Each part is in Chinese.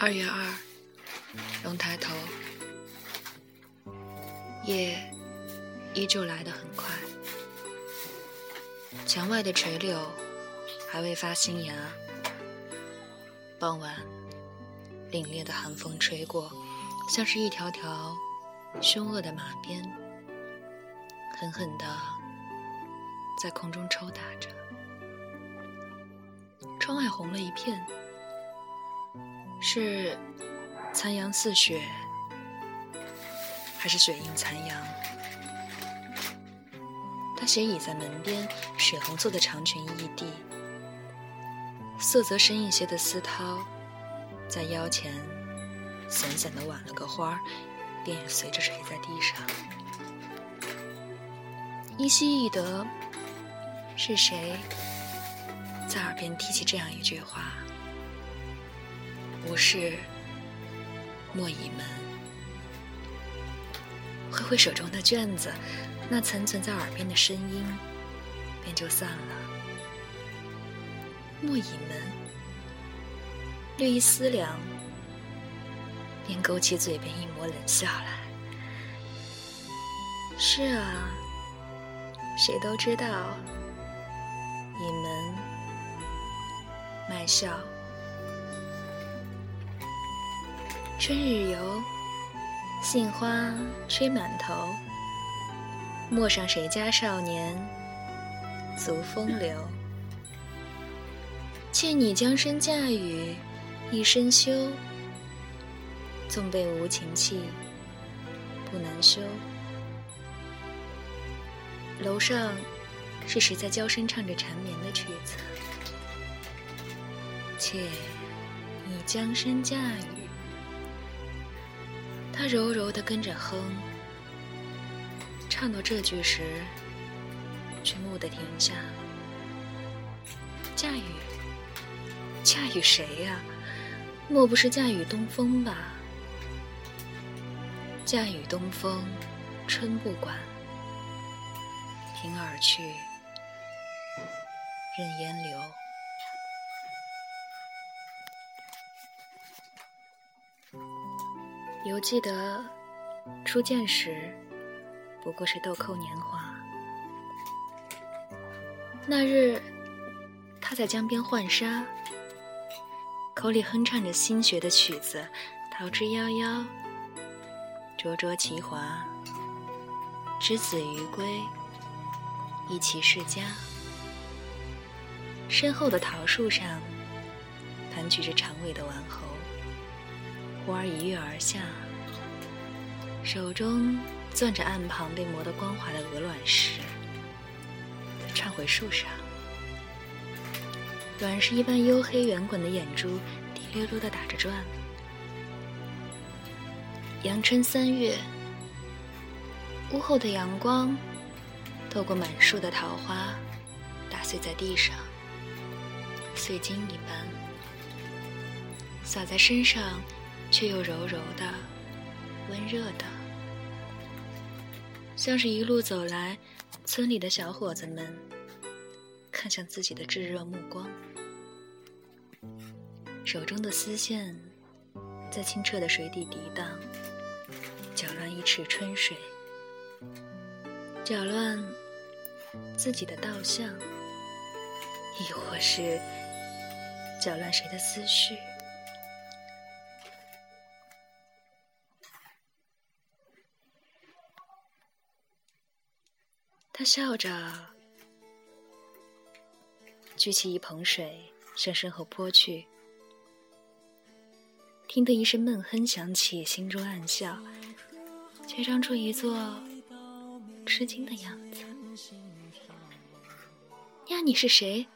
二月二，龙抬头，夜依旧来得很快。墙外的垂柳还未发新芽。傍晚，凛冽的寒风吹过，像是一条条凶恶的马鞭，狠狠地在空中抽打着。窗外红了一片。是残阳似血，还是血映残阳？他斜倚在门边，血红色的长裙一地，色泽深一些的丝绦在腰前散散的挽了个花儿，便也随着垂在地上。依稀记得是谁在耳边提起这样一句话。不是莫以门，挥挥手中的卷子，那残存在耳边的声音便就散了。莫以门，略一思量，便勾起嘴边一抹冷笑来。是啊，谁都知道，以门卖笑。春日游，杏花吹满头。陌上谁家少年，足风流。妾拟将身嫁与一身休，纵被无情弃，不难休。楼上是谁在娇声唱着缠绵的曲子？妾拟将身嫁与。他柔柔地跟着哼，唱到这句时，却蓦地停下。嫁与，嫁与谁呀？莫不是嫁与东风吧？嫁与东风，春不管，凭而去，任烟流。犹记得初见时，不过是豆蔻年华。那日，他在江边浣纱，口里哼唱着新学的曲子《桃之夭夭》，灼灼其华。之子于归，一齐世家。身后的桃树上，盘踞着长尾的顽猴。忽而一跃而下，手中攥着岸旁被磨得光滑的鹅卵石，窜回树上。卵石一般黝黑圆滚的眼珠滴溜溜地打着转。阳春三月，屋后的阳光透过满树的桃花，打碎在地上，碎金一般，洒在身上。却又柔柔的、温热的，像是一路走来，村里的小伙子们看向自己的炙热目光，手中的丝线在清澈的水底涤荡，搅乱一池春水，搅乱自己的倒像，亦或是搅乱谁的思绪。他笑着，举起一捧水向身后泼去，听得一声闷哼响起，心中暗笑，却装出一座吃惊的样子。呀，你是谁？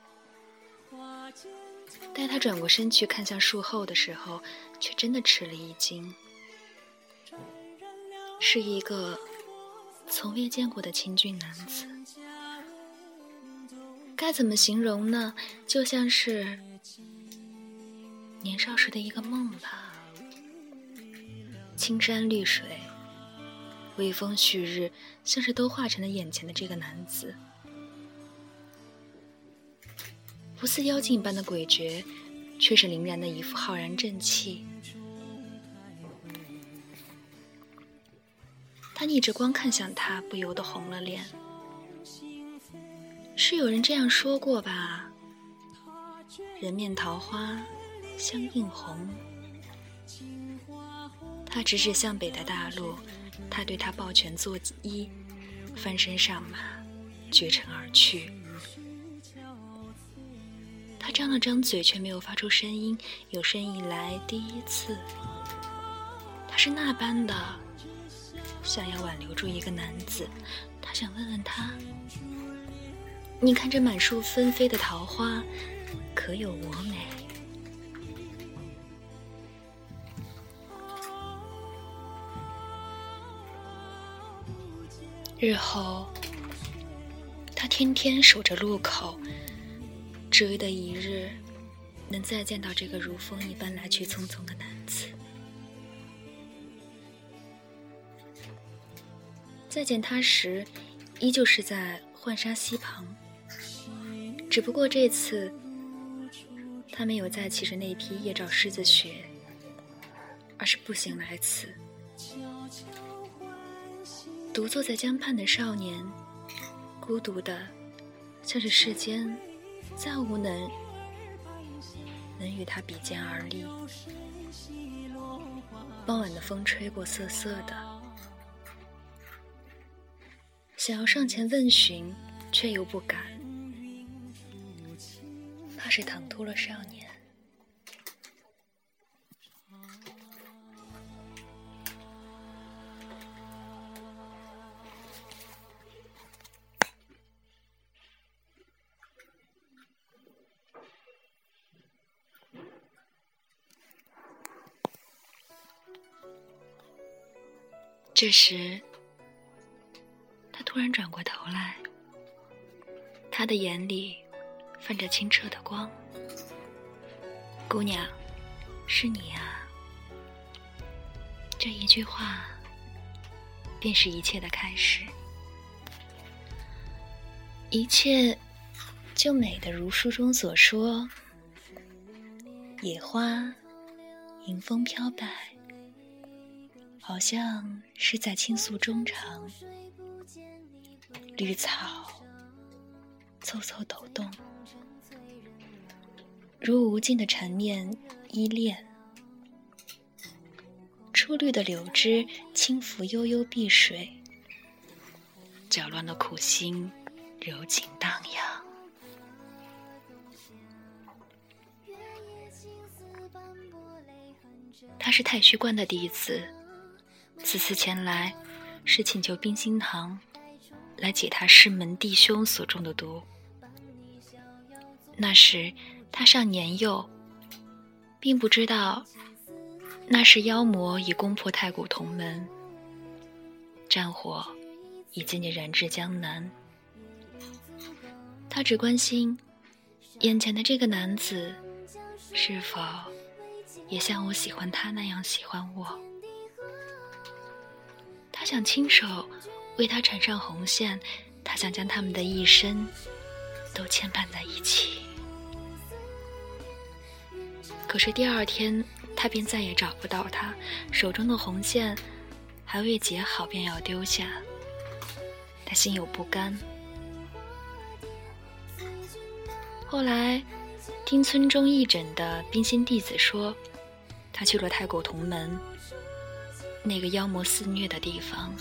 待他转过身去看向树后的时候，却真的吃了一惊，是一个。从未见过的清俊男子，该怎么形容呢？就像是年少时的一个梦吧。青山绿水，微风煦日，像是都化成了眼前的这个男子。不似妖精般的诡谲，却是凛然的一副浩然正气。他逆着光看向他，不由得红了脸。是有人这样说过吧？人面桃花相映红。他直指向北的大路，他对他抱拳作揖，翻身上马，绝尘而去。他张了张嘴，却没有发出声音，有生以来第一次。他是那般的想要挽留住一个男子，他想问问他：你看这满树纷飞的桃花，可有我美？日后，他天天守着路口。只为的一日，能再见到这个如风一般来去匆匆的男子。再见他时，依旧是在浣纱溪旁，只不过这次，他没有再骑着那匹夜照狮子雪，而是步行来此。独坐在江畔的少年，孤独的，像是世间。再无能能与他比肩而立。傍晚的风吹过瑟瑟的，想要上前问询，却又不敢，怕是唐突了少年。这时，突然转过头来，他的眼里泛着清澈的光。姑娘，是你啊！这一句话，便是一切的开始。一切就美得如书中所说：野花迎风飘摆。好像是在倾诉衷肠，绿草嗖嗖抖动，如无尽的缠绵依恋。初绿的柳枝轻拂悠悠碧水，搅乱了苦心，柔情荡漾。他是太虚观的弟子。此次前来，是请求冰心堂来解他师门弟兄所中的毒。那时他尚年幼，并不知道那时妖魔已攻破太古同门，战火已渐渐燃至江南。他只关心眼前的这个男子是否也像我喜欢他那样喜欢我。他想亲手为他缠上红线，他想将他们的一生都牵绊在一起。可是第二天，他便再也找不到他，手中的红线还未结好，便要丢下。他心有不甘。后来，听村中义诊的冰心弟子说，他去了太古铜门。那个妖魔肆虐的地方，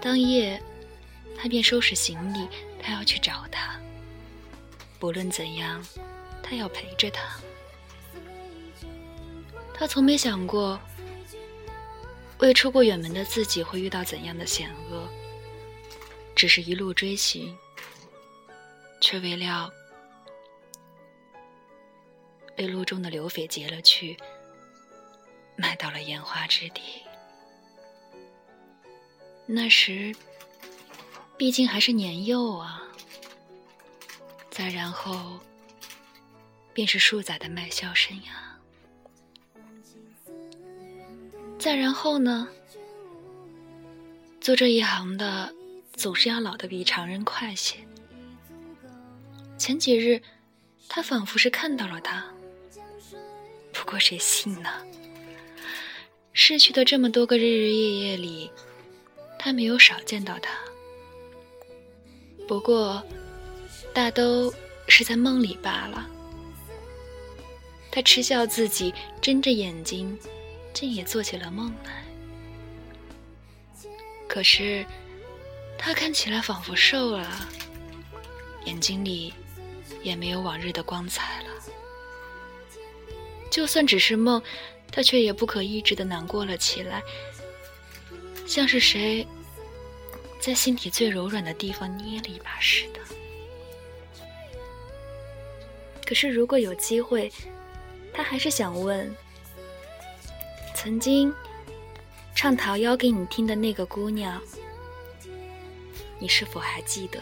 当夜，他便收拾行李，他要去找他。不论怎样，他要陪着他。他从没想过，未出过远门的自己会遇到怎样的险恶，只是一路追寻，却未料被路中的流匪劫了去。卖到了烟花之地。那时，毕竟还是年幼啊。再然后，便是数载的卖笑生涯。再然后呢？做这一行的，总是要老得比常人快些。前几日，他仿佛是看到了他。不过谁信呢？逝去的这么多个日日夜夜里，他没有少见到他。不过，大都是在梦里罢了。他嗤笑自己睁着眼睛，竟也做起了梦来。可是，他看起来仿佛瘦了，眼睛里也没有往日的光彩了。就算只是梦，他却也不可抑制的难过了起来，像是谁在心底最柔软的地方捏了一把似的。可是，如果有机会，他还是想问：曾经唱《桃夭》给你听的那个姑娘，你是否还记得？